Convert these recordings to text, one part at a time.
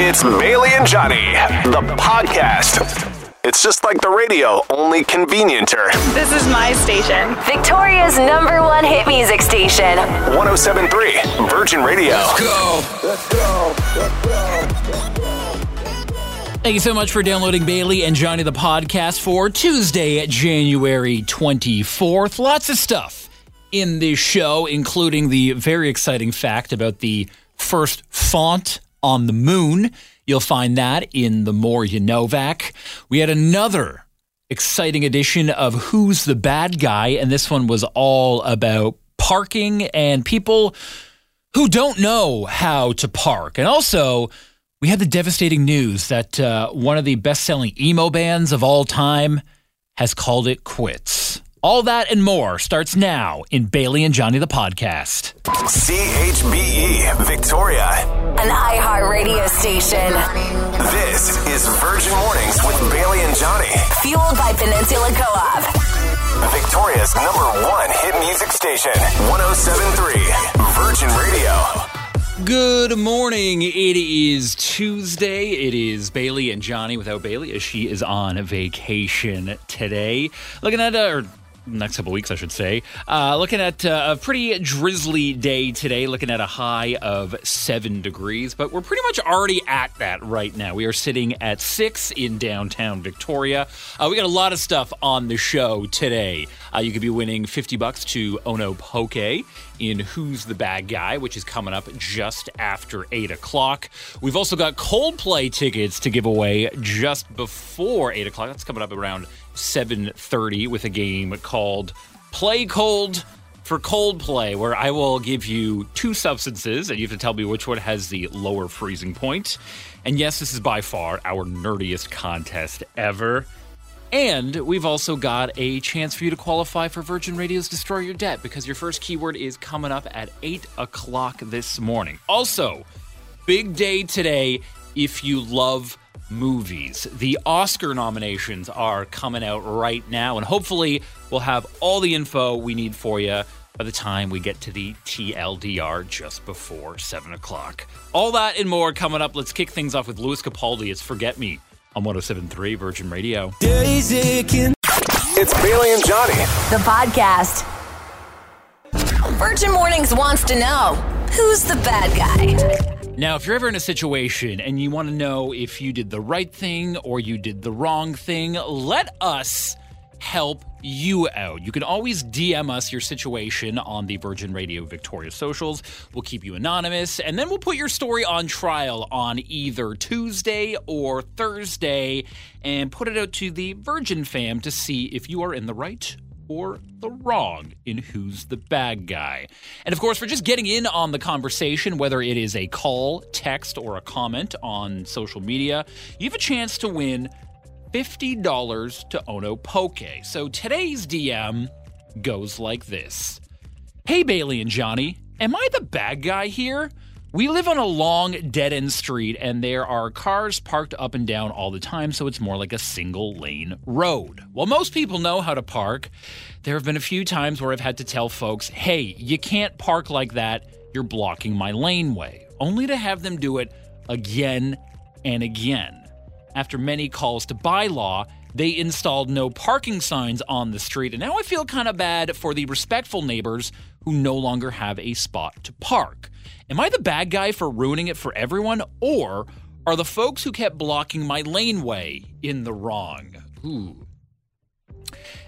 It's Bailey and Johnny, the podcast. It's just like the radio, only convenienter. This is my station. Victoria's number one hit music station. 1073 Virgin Radio. Let's go. Let's go. Let's go. Thank you so much for downloading Bailey and Johnny the podcast for Tuesday, January 24th. Lots of stuff in this show, including the very exciting fact about the first font on the moon. You'll find that in the More You Novak. We had another exciting edition of Who's the Bad Guy, and this one was all about parking and people who don't know how to park. And also, we had the devastating news that uh, one of the best selling emo bands of all time has called it quits. All that and more starts now in Bailey and Johnny the podcast. CHBE Victoria. An iHeart radio station. This is Virgin Mornings with Bailey and Johnny. Fueled by Peninsula Co op. Victoria's number one hit music station. 1073 Virgin Radio. Good morning. It is Tuesday. It is Bailey and Johnny without Bailey as she is on vacation today. Looking at, uh, or next couple weeks, I should say. Uh, looking at uh, a pretty drizzly day today, looking at a high of seven degrees, but we're pretty much already at that right now. We are sitting at six in downtown Victoria. Uh, we got a lot of stuff on the show today. Uh, you could be winning 50 bucks to Ono Poke in Who's the Bad Guy, which is coming up just after 8 o'clock. We've also got Coldplay tickets to give away just before 8 o'clock. That's coming up around 7.30 with a game called Play Cold for Coldplay, where I will give you two substances and you have to tell me which one has the lower freezing point. And yes, this is by far our nerdiest contest ever. And we've also got a chance for you to qualify for Virgin Radio's Destroy Your Debt because your first keyword is coming up at 8 o'clock this morning. Also, big day today if you love movies. The Oscar nominations are coming out right now, and hopefully, we'll have all the info we need for you by the time we get to the TLDR just before 7 o'clock. All that and more coming up. Let's kick things off with Lewis Capaldi. It's Forget Me on 1073 Virgin Radio. It's Bailey and Johnny. The podcast. Virgin Mornings wants to know who's the bad guy? Now, if you're ever in a situation and you want to know if you did the right thing or you did the wrong thing, let us help you out. You can always DM us your situation on the Virgin Radio Victoria socials. We'll keep you anonymous and then we'll put your story on trial on either Tuesday or Thursday and put it out to the Virgin fam to see if you are in the right or the wrong in who's the bad guy. And of course, for just getting in on the conversation, whether it is a call, text, or a comment on social media, you have a chance to win $50 to Ono Poke. So today's DM goes like this Hey, Bailey and Johnny, am I the bad guy here? We live on a long dead end street and there are cars parked up and down all the time, so it's more like a single lane road. While most people know how to park, there have been a few times where I've had to tell folks, hey, you can't park like that, you're blocking my laneway, only to have them do it again and again. After many calls to bylaw, they installed no parking signs on the street, and now I feel kind of bad for the respectful neighbors who no longer have a spot to park. Am I the bad guy for ruining it for everyone, or are the folks who kept blocking my laneway in the wrong? Ooh.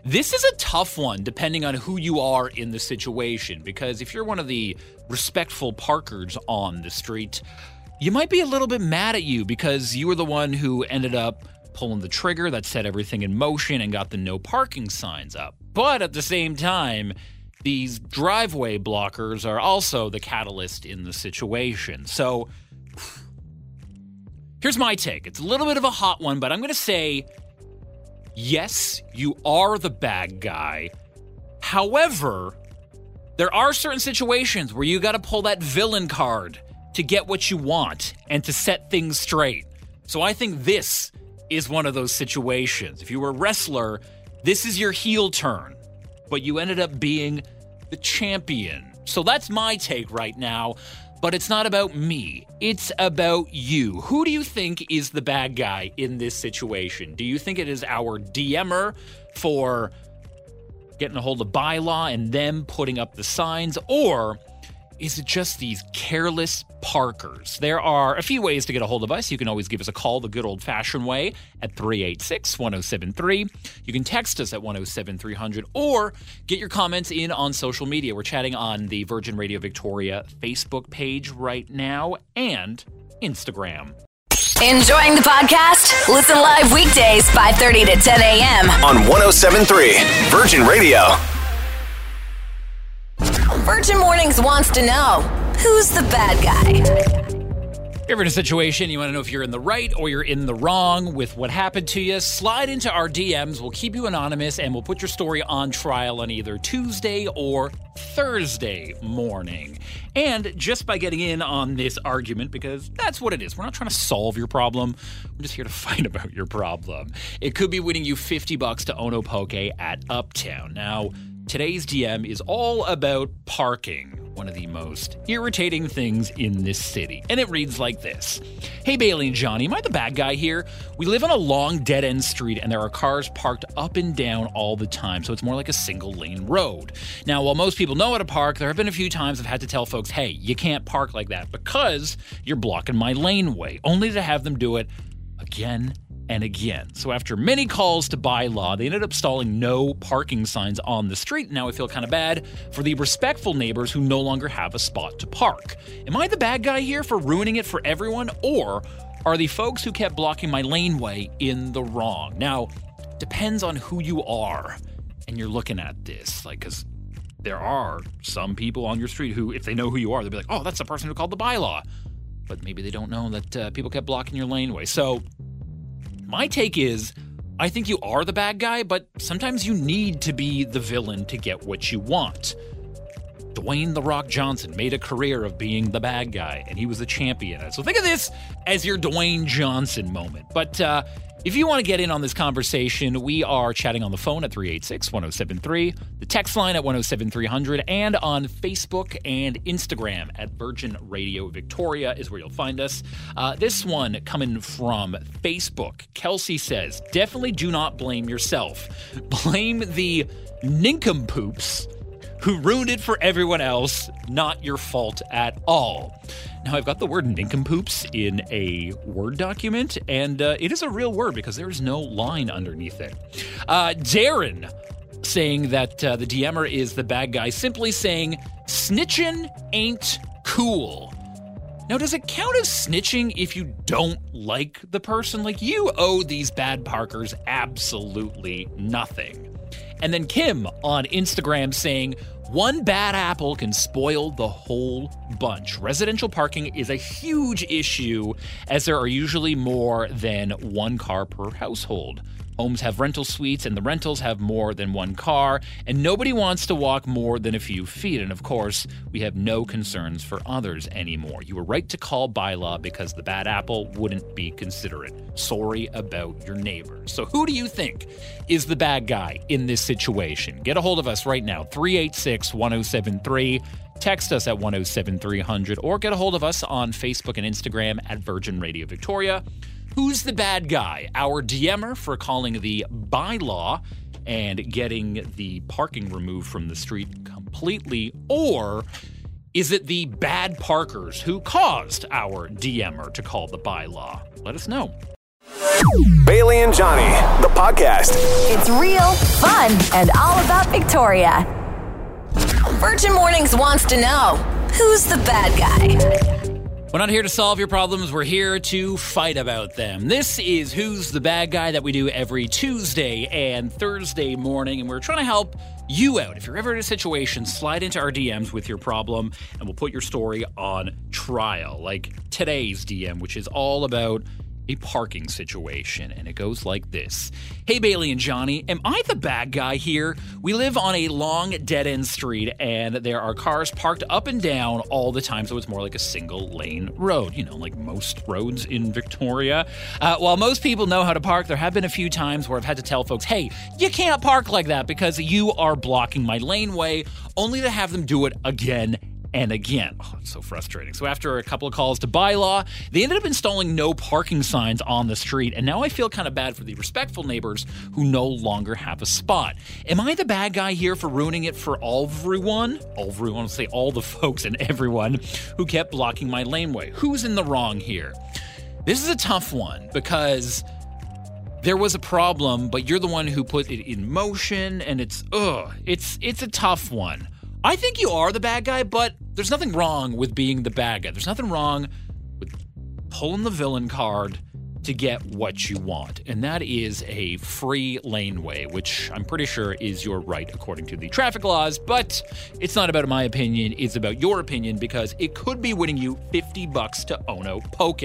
This is a tough one depending on who you are in the situation, because if you're one of the respectful parkers on the street, you might be a little bit mad at you because you were the one who ended up pulling the trigger that set everything in motion and got the no parking signs up. But at the same time, these driveway blockers are also the catalyst in the situation. So here's my take. It's a little bit of a hot one, but I'm going to say yes, you are the bad guy. However, there are certain situations where you got to pull that villain card to get what you want and to set things straight. So I think this is one of those situations. If you were a wrestler, this is your heel turn, but you ended up being the champion. So that's my take right now. but it's not about me. It's about you. Who do you think is the bad guy in this situation? Do you think it is our DMer for getting a hold of bylaw and them putting up the signs, or is it just these careless parkers? There are a few ways to get a hold of us. You can always give us a call the good old fashioned way at 386 1073. You can text us at 107300 or get your comments in on social media. We're chatting on the Virgin Radio Victoria Facebook page right now and Instagram. Enjoying the podcast? Listen live weekdays 5:30 to 10 a.m. on 1073 Virgin Radio. Virgin Mornings wants to know who's the bad guy. You're in a situation, you want to know if you're in the right or you're in the wrong with what happened to you, slide into our DMs. We'll keep you anonymous and we'll put your story on trial on either Tuesday or Thursday morning. And just by getting in on this argument, because that's what it is, we're not trying to solve your problem, we're just here to fight about your problem. It could be winning you 50 bucks to Ono Poke at Uptown. Now, Today's DM is all about parking, one of the most irritating things in this city. And it reads like this Hey, Bailey and Johnny, am I the bad guy here? We live on a long dead end street and there are cars parked up and down all the time, so it's more like a single lane road. Now, while most people know how to park, there have been a few times I've had to tell folks, hey, you can't park like that because you're blocking my laneway, only to have them do it again and again. So after many calls to bylaw, they ended up stalling no parking signs on the street. Now I feel kind of bad for the respectful neighbors who no longer have a spot to park. Am I the bad guy here for ruining it for everyone, or are the folks who kept blocking my laneway in the wrong? Now, depends on who you are and you're looking at this, like, because there are some people on your street who, if they know who you are, they'll be like, oh, that's the person who called the bylaw. But maybe they don't know that uh, people kept blocking your laneway. So my take is I think you are the bad guy, but sometimes you need to be the villain to get what you want. Dwayne The Rock Johnson made a career of being the bad guy, and he was a champion. So think of this as your Dwayne Johnson moment. But uh, if you want to get in on this conversation, we are chatting on the phone at 386 1073, the text line at 107300, and on Facebook and Instagram at Virgin Radio Victoria is where you'll find us. Uh, this one coming from Facebook. Kelsey says, definitely do not blame yourself. Blame the nincompoops who ruined it for everyone else, not your fault at all. Now, I've got the word nincompoops in a Word document, and uh, it is a real word because there is no line underneath it. Uh, Darren saying that uh, the DMer is the bad guy, simply saying, snitching ain't cool. Now, does it count as snitching if you don't like the person? Like, you owe these bad parkers absolutely nothing. And then Kim on Instagram saying, one bad apple can spoil the whole bunch. Residential parking is a huge issue as there are usually more than one car per household. Homes have rental suites, and the rentals have more than one car, and nobody wants to walk more than a few feet. And of course, we have no concerns for others anymore. You were right to call bylaw because the bad apple wouldn't be considerate. Sorry about your neighbors. So, who do you think is the bad guy in this situation? Get a hold of us right now, 386 1073. Text us at 107300 or get a hold of us on Facebook and Instagram at Virgin Radio Victoria. Who's the bad guy? Our DMer for calling the bylaw and getting the parking removed from the street completely, or is it the bad parkers who caused our DMer to call the bylaw? Let us know. Bailey and Johnny, the podcast. It's real, fun, and all about Victoria. Virgin Mornings wants to know who's the bad guy. We're not here to solve your problems, we're here to fight about them. This is Who's the Bad Guy that we do every Tuesday and Thursday morning, and we're trying to help you out. If you're ever in a situation, slide into our DMs with your problem, and we'll put your story on trial, like today's DM, which is all about a parking situation, and it goes like this Hey, Bailey and Johnny, am I the bad guy here? We live on a long dead end street, and there are cars parked up and down all the time, so it's more like a single lane road, you know, like most roads in Victoria. Uh, while most people know how to park, there have been a few times where I've had to tell folks, hey, you can't park like that because you are blocking my laneway, only to have them do it again And again, oh, it's so frustrating. So after a couple of calls to bylaw, they ended up installing no parking signs on the street. And now I feel kind of bad for the respectful neighbors who no longer have a spot. Am I the bad guy here for ruining it for everyone? Everyone, I'll say all the folks and everyone who kept blocking my laneway. Who's in the wrong here? This is a tough one because there was a problem, but you're the one who put it in motion, and it's ugh, it's it's a tough one. I think you are the bad guy, but there's nothing wrong with being the bad guy. There's nothing wrong with pulling the villain card to get what you want, and that is a free laneway, which I'm pretty sure is your right according to the traffic laws. But it's not about my opinion; it's about your opinion because it could be winning you 50 bucks to Ono Poke.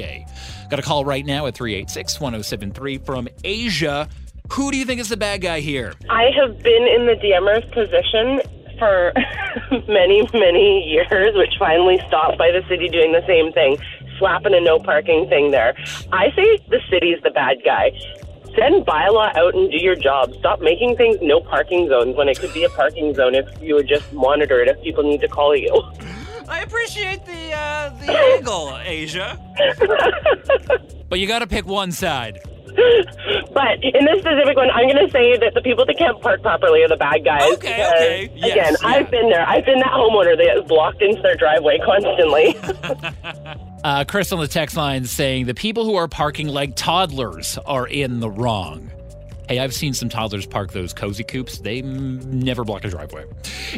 Got a call right now at 386-1073 from Asia. Who do you think is the bad guy here? I have been in the DMer's position for many, many years, which finally stopped by the city doing the same thing, slapping a no parking thing there. I say the city's the bad guy. Send bylaw out and do your job. Stop making things no parking zones when it could be a parking zone if you would just monitor it if people need to call you. I appreciate the uh, the angle, Asia. but you got to pick one side. But in this specific one, I'm going to say that the people that can't park properly are the bad guys. Okay, because, okay. Yes, again, yeah. I've been there. I've been that homeowner that is blocked into their driveway constantly. Uh, Chris on the text line saying the people who are parking like toddlers are in the wrong. Hey, I've seen some toddlers park those cozy coupes. They never block a driveway.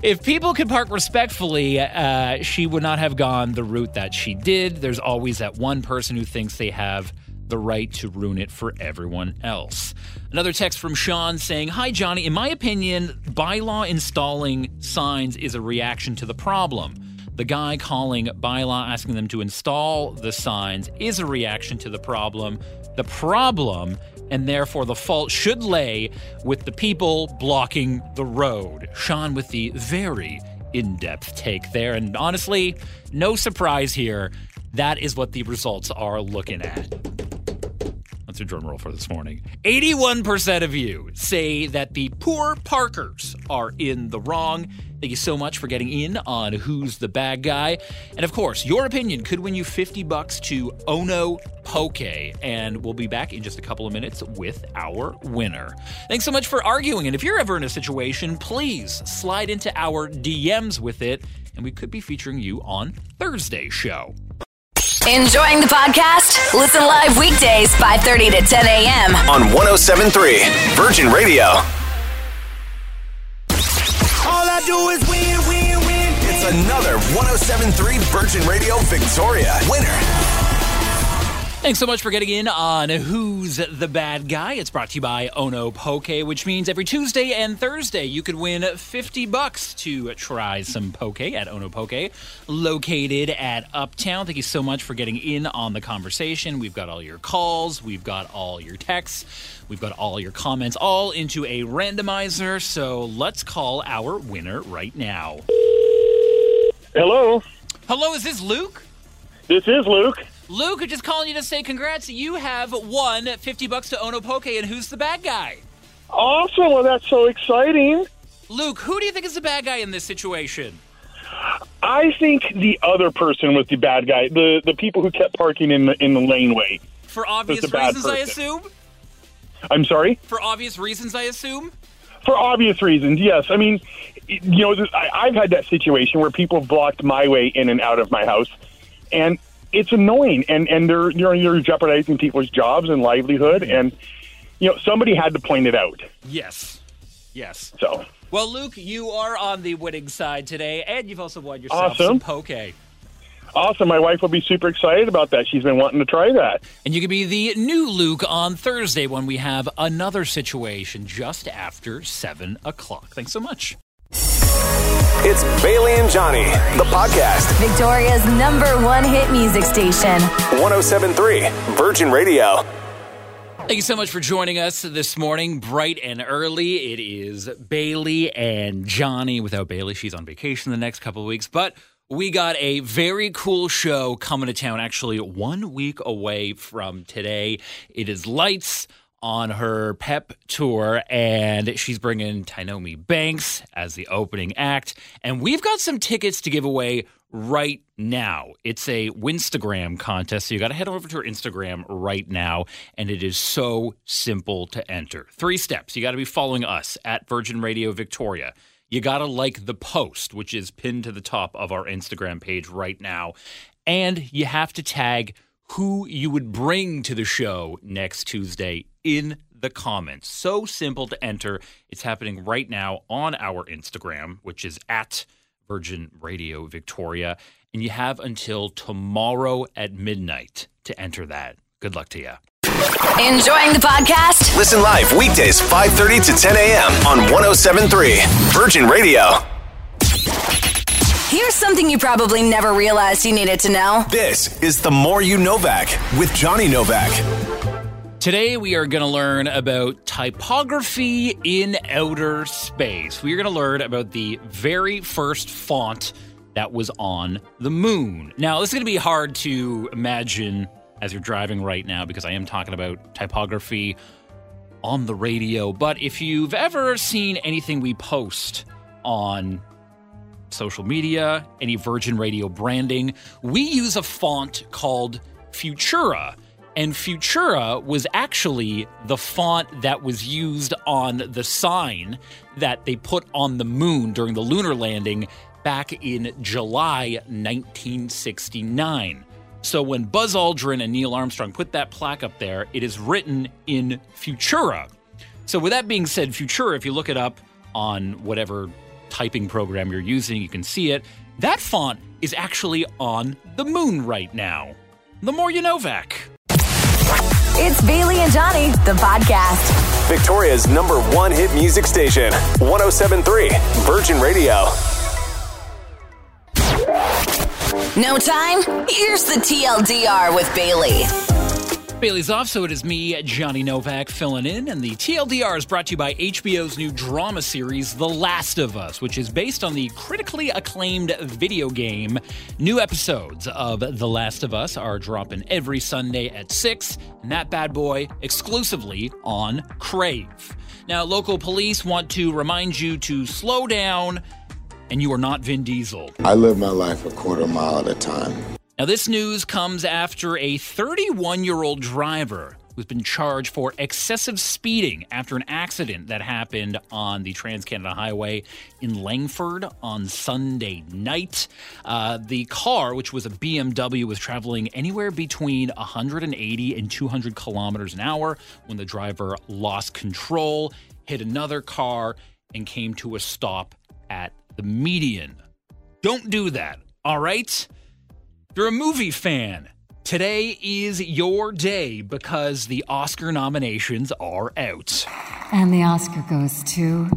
If people could park respectfully, uh, she would not have gone the route that she did. There's always that one person who thinks they have the right to ruin it for everyone else. Another text from Sean saying, Hi, Johnny. In my opinion, bylaw installing signs is a reaction to the problem. The guy calling bylaw asking them to install the signs is a reaction to the problem. The problem, and therefore the fault, should lay with the people blocking the road. Sean with the very in depth take there. And honestly, no surprise here. That is what the results are looking at. That's a drum roll for this morning. 81% of you say that the poor Parkers are in the wrong. Thank you so much for getting in on Who's the Bad Guy. And of course, your opinion could win you 50 bucks to Ono Poke. And we'll be back in just a couple of minutes with our winner. Thanks so much for arguing. And if you're ever in a situation, please slide into our DMs with it. And we could be featuring you on Thursday's show. Enjoying the podcast? Listen live weekdays 5:30 to 10 a.m. On 1073 Virgin Radio. All I do is win, win, win. It's another 1073 Virgin Radio Victoria winner. Thanks so much for getting in on Who's the Bad Guy. It's brought to you by Ono Poke, which means every Tuesday and Thursday you could win 50 bucks to try some poke at Ono Poke, located at Uptown. Thank you so much for getting in on the conversation. We've got all your calls, we've got all your texts, we've got all your comments, all into a randomizer. So let's call our winner right now. Hello, Hello, is this Luke? this is Luke. Luke, just calling you to say congrats. You have won 50 bucks to Ono Poke, and who's the bad guy? Awesome. Well, that's so exciting. Luke, who do you think is the bad guy in this situation? I think the other person was the bad guy. The the people who kept parking in the in the laneway. For obvious reasons, I assume? I'm sorry. For obvious reasons, I assume? For obvious reasons, yes. I mean, you know, I, I've had that situation where people have blocked my way in and out of my house, and it's annoying. And and they're you're, you're jeopardizing people's jobs and livelihood. And you know, somebody had to point it out. Yes. Yes. So Well, Luke, you are on the winning side today, and you've also won yourself Awesome. some poke. awesome. My wife will be super excited about that. She's been wanting to try that. And you can be the new Luke on Thursday when we have another situation just after 7 o'clock. Thanks so much. It's Bailey and Johnny, the podcast. Victoria's number one hit music station. 1073 Virgin Radio. Thank you so much for joining us this morning, bright and early. It is Bailey and Johnny. Without Bailey, she's on vacation the next couple of weeks, but we got a very cool show coming to town, actually, one week away from today. It is Lights on her pep tour, and she's bringing Tainomi Banks as the opening act. And we've got some tickets to give away right now. It's a Winstagram contest, so you got to head over to her Instagram right now, and it is so simple to enter. Three steps. You got to be following us at Virgin Radio Victoria. You got to like the post, which is pinned to the top of our Instagram page right now. And you have to tag who you would bring to the show next Tuesday in the comments. So simple to enter. It's happening right now on our Instagram, which is at Virgin Radio Victoria. And you have until tomorrow at midnight to enter that. Good luck to you. Enjoying the podcast? Listen live weekdays 5:30 to 10 a.m. on 1073 Virgin Radio. Here's something you probably never realized you needed to know. This is the More You Novak with Johnny Novak. Today, we are going to learn about typography in outer space. We are going to learn about the very first font that was on the moon. Now, this is going to be hard to imagine as you're driving right now because I am talking about typography on the radio. But if you've ever seen anything we post on social media, any Virgin Radio branding, we use a font called Futura. And Futura was actually the font that was used on the sign that they put on the moon during the lunar landing back in July 1969. So when Buzz Aldrin and Neil Armstrong put that plaque up there, it is written in Futura. So with that being said, Futura, if you look it up on whatever typing program you're using, you can see it. That font is actually on the moon right now. The more you Novak. It's Bailey and Johnny, the podcast. Victoria's number one hit music station, 1073 Virgin Radio. No time? Here's the TLDR with Bailey. Bailey's off, so it is me, Johnny Novak, filling in. And the TLDR is brought to you by HBO's new drama series, The Last of Us, which is based on the critically acclaimed video game. New episodes of The Last of Us are dropping every Sunday at 6, and that bad boy exclusively on Crave. Now, local police want to remind you to slow down, and you are not Vin Diesel. I live my life a quarter mile at a time. Now, this news comes after a 31 year old driver who's been charged for excessive speeding after an accident that happened on the Trans Canada Highway in Langford on Sunday night. Uh, the car, which was a BMW, was traveling anywhere between 180 and 200 kilometers an hour when the driver lost control, hit another car, and came to a stop at the median. Don't do that, all right? You're a movie fan, today is your day because the Oscar nominations are out. And the Oscar goes to.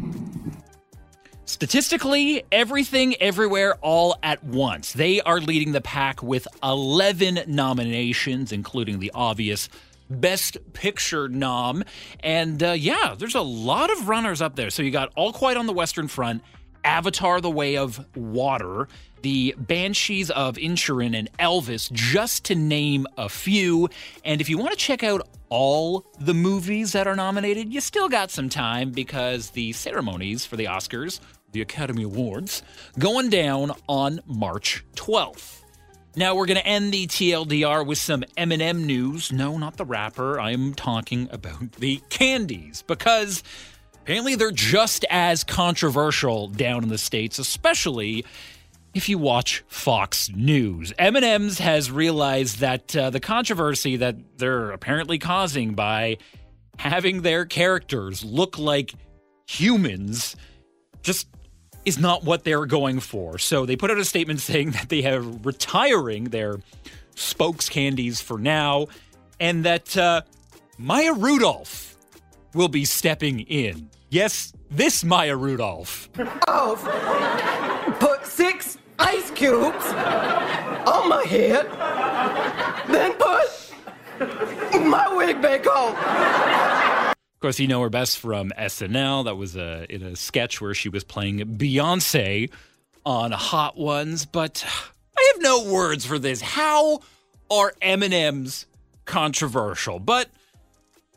Statistically, everything, everywhere, all at once. They are leading the pack with 11 nominations, including the obvious Best Picture nom. And uh, yeah, there's a lot of runners up there. So you got All Quiet on the Western Front, Avatar The Way of Water, the Banshees of Inisherin, and Elvis, just to name a few. And if you want to check out all the movies that are nominated, you still got some time because the ceremonies for the Oscars, the Academy Awards, going down on March 12th. Now we're going to end the TLDR with some Eminem news. No, not the rapper. I'm talking about the candies because apparently they're just as controversial down in the states, especially if you watch Fox News. M&M's has realized that uh, the controversy that they're apparently causing by having their characters look like humans just is not what they're going for. So they put out a statement saying that they are retiring their spokes candies for now and that uh, Maya Rudolph will be stepping in. Yes, this Maya Rudolph. Put six ice cubes on my head, then put my wig back on. Of course, you know her best from SNL. That was a, in a sketch where she was playing Beyonce on Hot Ones. But I have no words for this. How are M&M's controversial? But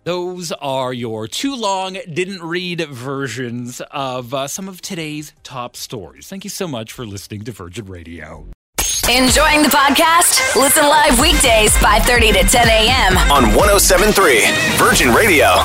Those are your too long, didn't read versions of uh, some of today's top stories. Thank you so much for listening to Virgin Radio. Enjoying the podcast? Listen live weekdays 5:30 to 10 a.m. on 1073 Virgin Radio.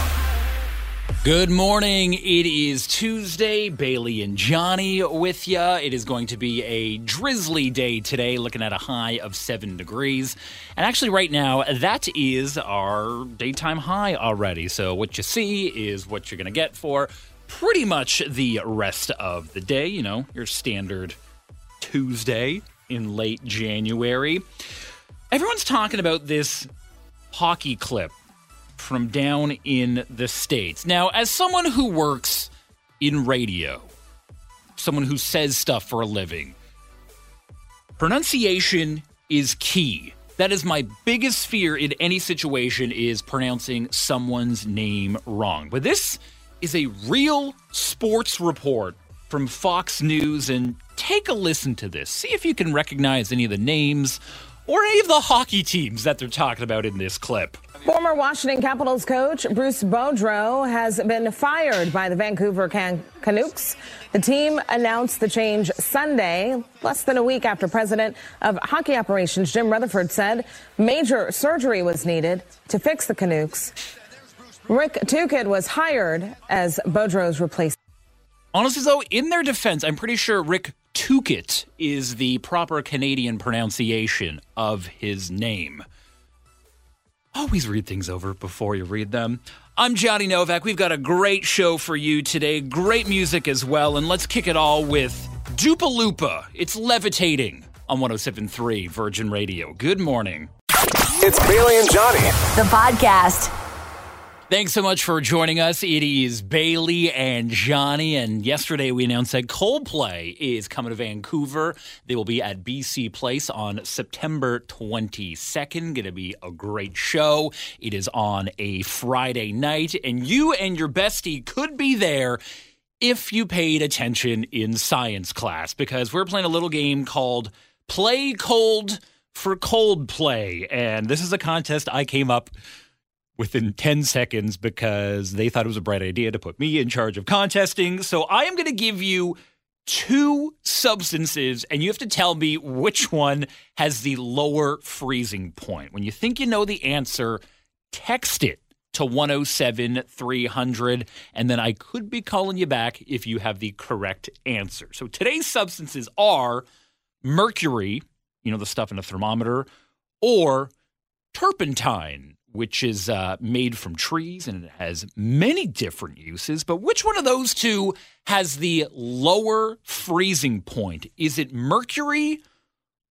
Good morning. It is Tuesday. Bailey and Johnny with you. It is going to be a drizzly day today, looking at a high of seven degrees. And actually, right now, that is our daytime high already. So, what you see is what you're going to get for pretty much the rest of the day. You know, your standard Tuesday in late January. Everyone's talking about this hockey clip from down in the States. Now, as someone who works in radio, someone who says stuff for a living, pronunciation is key. That is my biggest fear in any situation is pronouncing someone's name wrong. But this is a real sports report from Fox News and take a listen to this. See if you can recognize any of the names or any of the hockey teams that they're talking about in this clip. Former Washington Capitals coach Bruce Boudreau has been fired by the Vancouver Can- Canucks. The team announced the change Sunday, less than a week after President of Hockey Operations Jim Rutherford said major surgery was needed to fix the Canucks. Rick Tukid was hired as Boudreau's replacement. Honestly, though, in their defense, I'm pretty sure Rick Tukit is the proper Canadian pronunciation of his name. Always read things over before you read them. I'm Johnny Novak. We've got a great show for you today, great music as well, and let's kick it all with Dupa Lupa. It's levitating on 1073 Virgin Radio. Good morning. It's Bailey and Johnny. The podcast. Thanks so much for joining us. It is Bailey and Johnny, and yesterday we announced that Coldplay is coming to Vancouver. They will be at BC Place on September 22nd. Going to be a great show. It is on a Friday night, and you and your bestie could be there if you paid attention in science class because we're playing a little game called Play Cold for Cold Play, and this is a contest I came up within 10 seconds because they thought it was a bright idea to put me in charge of contesting. So I am going to give you two substances and you have to tell me which one has the lower freezing point. When you think you know the answer, text it to 107 300 and then I could be calling you back if you have the correct answer. So today's substances are mercury, you know the stuff in a thermometer, or turpentine which is uh, made from trees and it has many different uses. But which one of those two has the lower freezing point? Is it mercury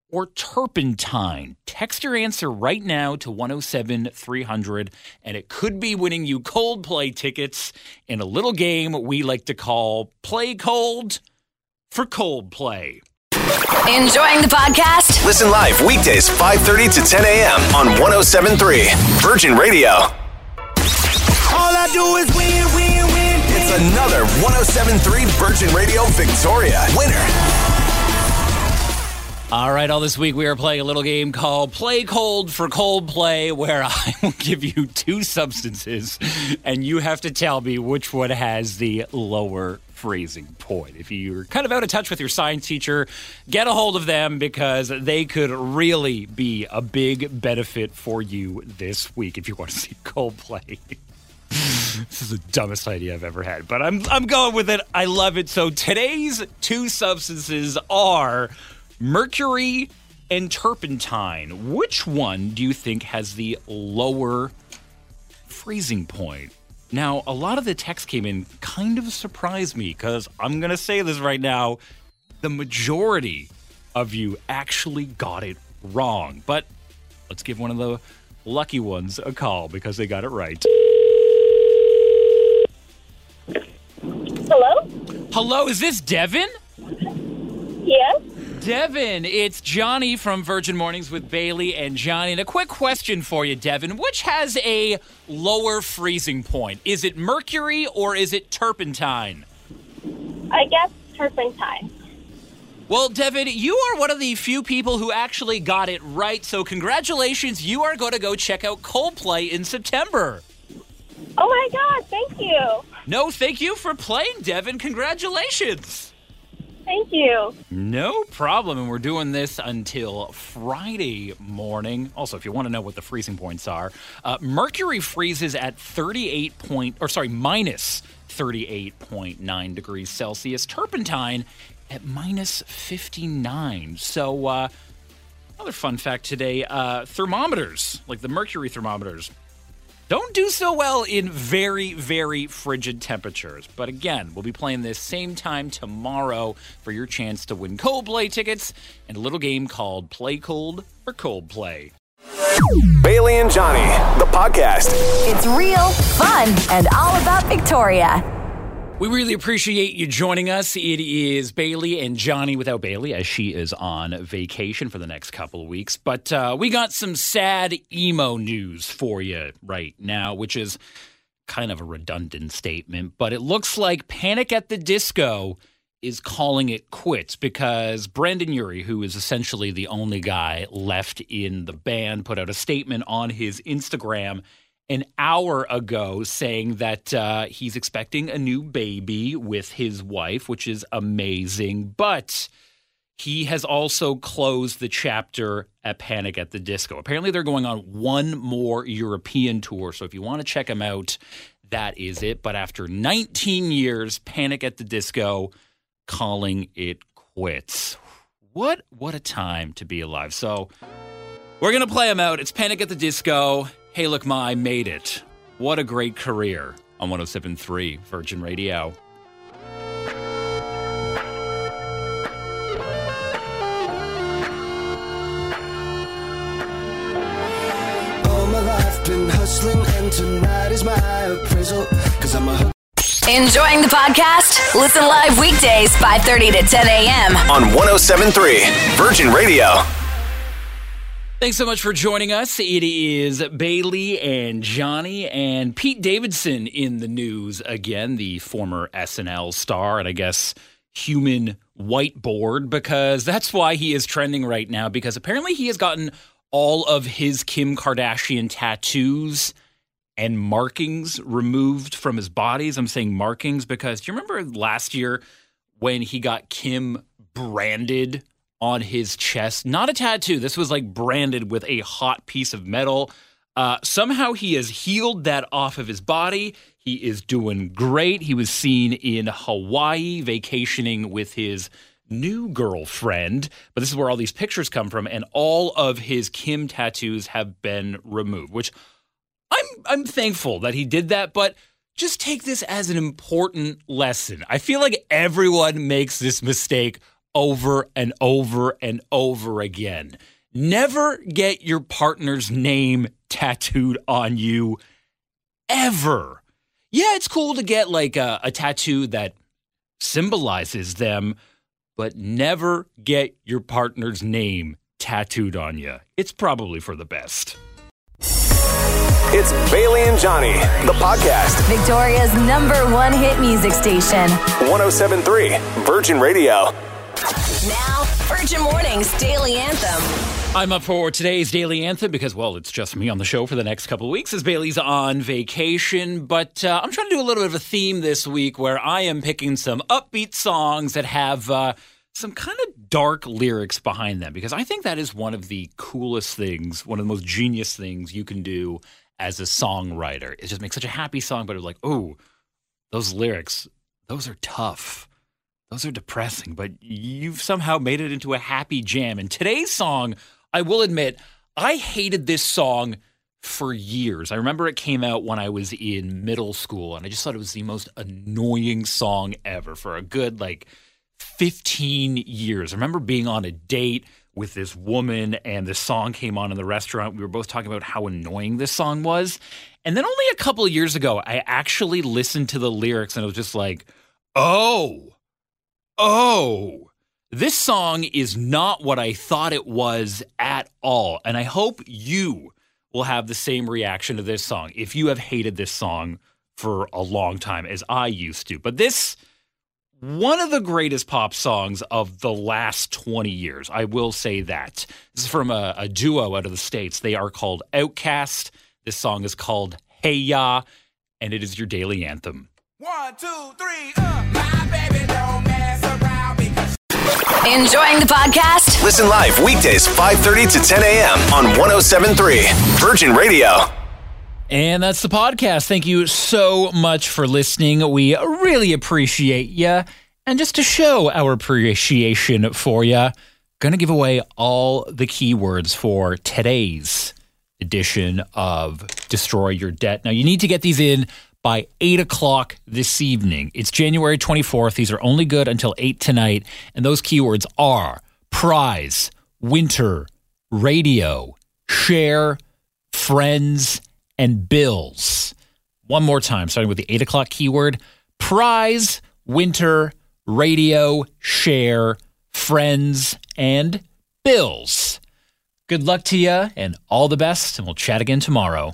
or turpentine? Text your answer right now to 107 300, and it could be winning you Coldplay tickets in a little game we like to call Play Cold for Coldplay. Enjoying the podcast? Listen live weekdays 5:30 to 10 a.m. on 1073 Virgin Radio. All I do is win, win, win. It's another 1073 Virgin Radio Victoria winner. All right, all this week we are playing a little game called Play Cold for Cold Play, where I will give you two substances and you have to tell me which one has the lower freezing point. If you're kind of out of touch with your science teacher, get a hold of them because they could really be a big benefit for you this week if you want to see Coldplay. this is the dumbest idea I've ever had, but I'm I'm going with it. I love it. So today's two substances are mercury and turpentine. Which one do you think has the lower freezing point? Now, a lot of the text came in kind of surprised me because I'm going to say this right now. The majority of you actually got it wrong. But let's give one of the lucky ones a call because they got it right. Hello? Hello, is this Devin? Yes? Devin, it's Johnny from Virgin Mornings with Bailey and Johnny. And a quick question for you, Devin. Which has a lower freezing point? Is it mercury or is it turpentine? I guess turpentine. Well, Devin, you are one of the few people who actually got it right. So, congratulations. You are going to go check out Coldplay in September. Oh my God, thank you. No, thank you for playing, Devin. Congratulations. Thank you. No problem. And we're doing this until Friday morning. Also, if you want to know what the freezing points are, uh, Mercury freezes at 38 point, or sorry, minus 38.9 degrees Celsius. Turpentine at minus 59. So, uh, another fun fact today uh, thermometers, like the mercury thermometers, don't do so well in very, very frigid temperatures. But again, we'll be playing this same time tomorrow for your chance to win Coldplay tickets and a little game called Play Cold or Coldplay. Bailey and Johnny, the podcast. It's real, fun, and all about Victoria. We really appreciate you joining us. It is Bailey and Johnny without Bailey, as she is on vacation for the next couple of weeks. But uh, we got some sad emo news for you right now, which is kind of a redundant statement, but it looks like Panic at the Disco is calling it quits because Brendon Urie, who is essentially the only guy left in the band, put out a statement on his Instagram an hour ago saying that uh, he's expecting a new baby with his wife, which is amazing. But he has also closed the chapter at Panic at the Disco. Apparently, they're going on one more European tour. So if you want to check him out, that is it. But after 19 years, Panic at the Disco calling it quits. What what a time to be alive. So we're gonna play him out. It's Panic at the Disco. Hey, look, Ma, I made it. What a great career on 1073 Virgin Radio. All my life been hustling, and tonight is my appraisal. Cause I'm a Enjoying the podcast? Listen live weekdays 5:30 to 10 a.m. On 1073 Virgin Radio. Thanks so much for joining us. It is Bailey and Johnny and Pete Davidson in the news again, the former SNL star and I guess human whiteboard, because that's why he is trending right now. Because apparently he has gotten all of his Kim Kardashian tattoos and markings removed from his bodies. I'm saying markings because do you remember last year when he got Kim branded on his chest? Not a tattoo. This was like branded with a hot piece of metal. Uh, somehow he has healed that off of his body. He is doing great. He was seen in Hawaii vacationing with his new girlfriend, but this is where all these pictures come from, and all of his Kim tattoos have been removed, which I'm I'm thankful that he did that, but just take this as an important lesson. I feel like everyone makes this mistake over and over and over again. Never get your partner's name tattooed on you ever. Yeah, it's cool to get like a, a tattoo that symbolizes them, but never get your partner's name tattooed on you. It's probably for the best. It's Bailey and Johnny, the podcast. Victoria's number one hit music station. 1073 Virgin Radio. Now, Virgin Mornings Daily Anthem. I'm up for today's daily anthem because, well, it's just me on the show for the next couple of weeks as Bailey's on vacation. But uh, I'm trying to do a little bit of a theme this week where I am picking some upbeat songs that have uh, some kind of dark lyrics behind them because I think that is one of the coolest things, one of the most genius things you can do as a songwriter. It just makes such a happy song, but it's like, oh, those lyrics, those are tough. Those are depressing, but you've somehow made it into a happy jam. And today's song, I will admit, I hated this song for years. I remember it came out when I was in middle school, and I just thought it was the most annoying song ever for a good, like, 15 years. I remember being on a date with this woman, and this song came on in the restaurant. We were both talking about how annoying this song was. And then only a couple of years ago, I actually listened to the lyrics, and it was just like, oh, oh, this song is not what I thought it was at all. And I hope you will have the same reaction to this song if you have hated this song for a long time, as I used to. But this, one of the greatest pop songs of the last 20 years, I will say that. This is from a, a duo out of the States. They are called OutKast. This song is called Hey Ya. and it is your daily anthem. One, two, three, uh. My baby don't Enjoying the podcast? Listen live weekdays 5:30 to 10 a.m. on 1073 Virgin Radio. And that's the podcast. Thank you so much for listening. We really appreciate you. And just to show our appreciation for you, going to give away all the keywords for today's edition of Destroy Your Debt. Now, you need to get these in by 8 o'clock this evening. It's January 24th. These are only good until 8 tonight. And those keywords are prize, winter, radio, share, friends, and bills. One more time, starting with the 8 o'clock keyword prize, winter, radio, share, friends, and bills. Good luck to you and all the best, and we'll chat again tomorrow.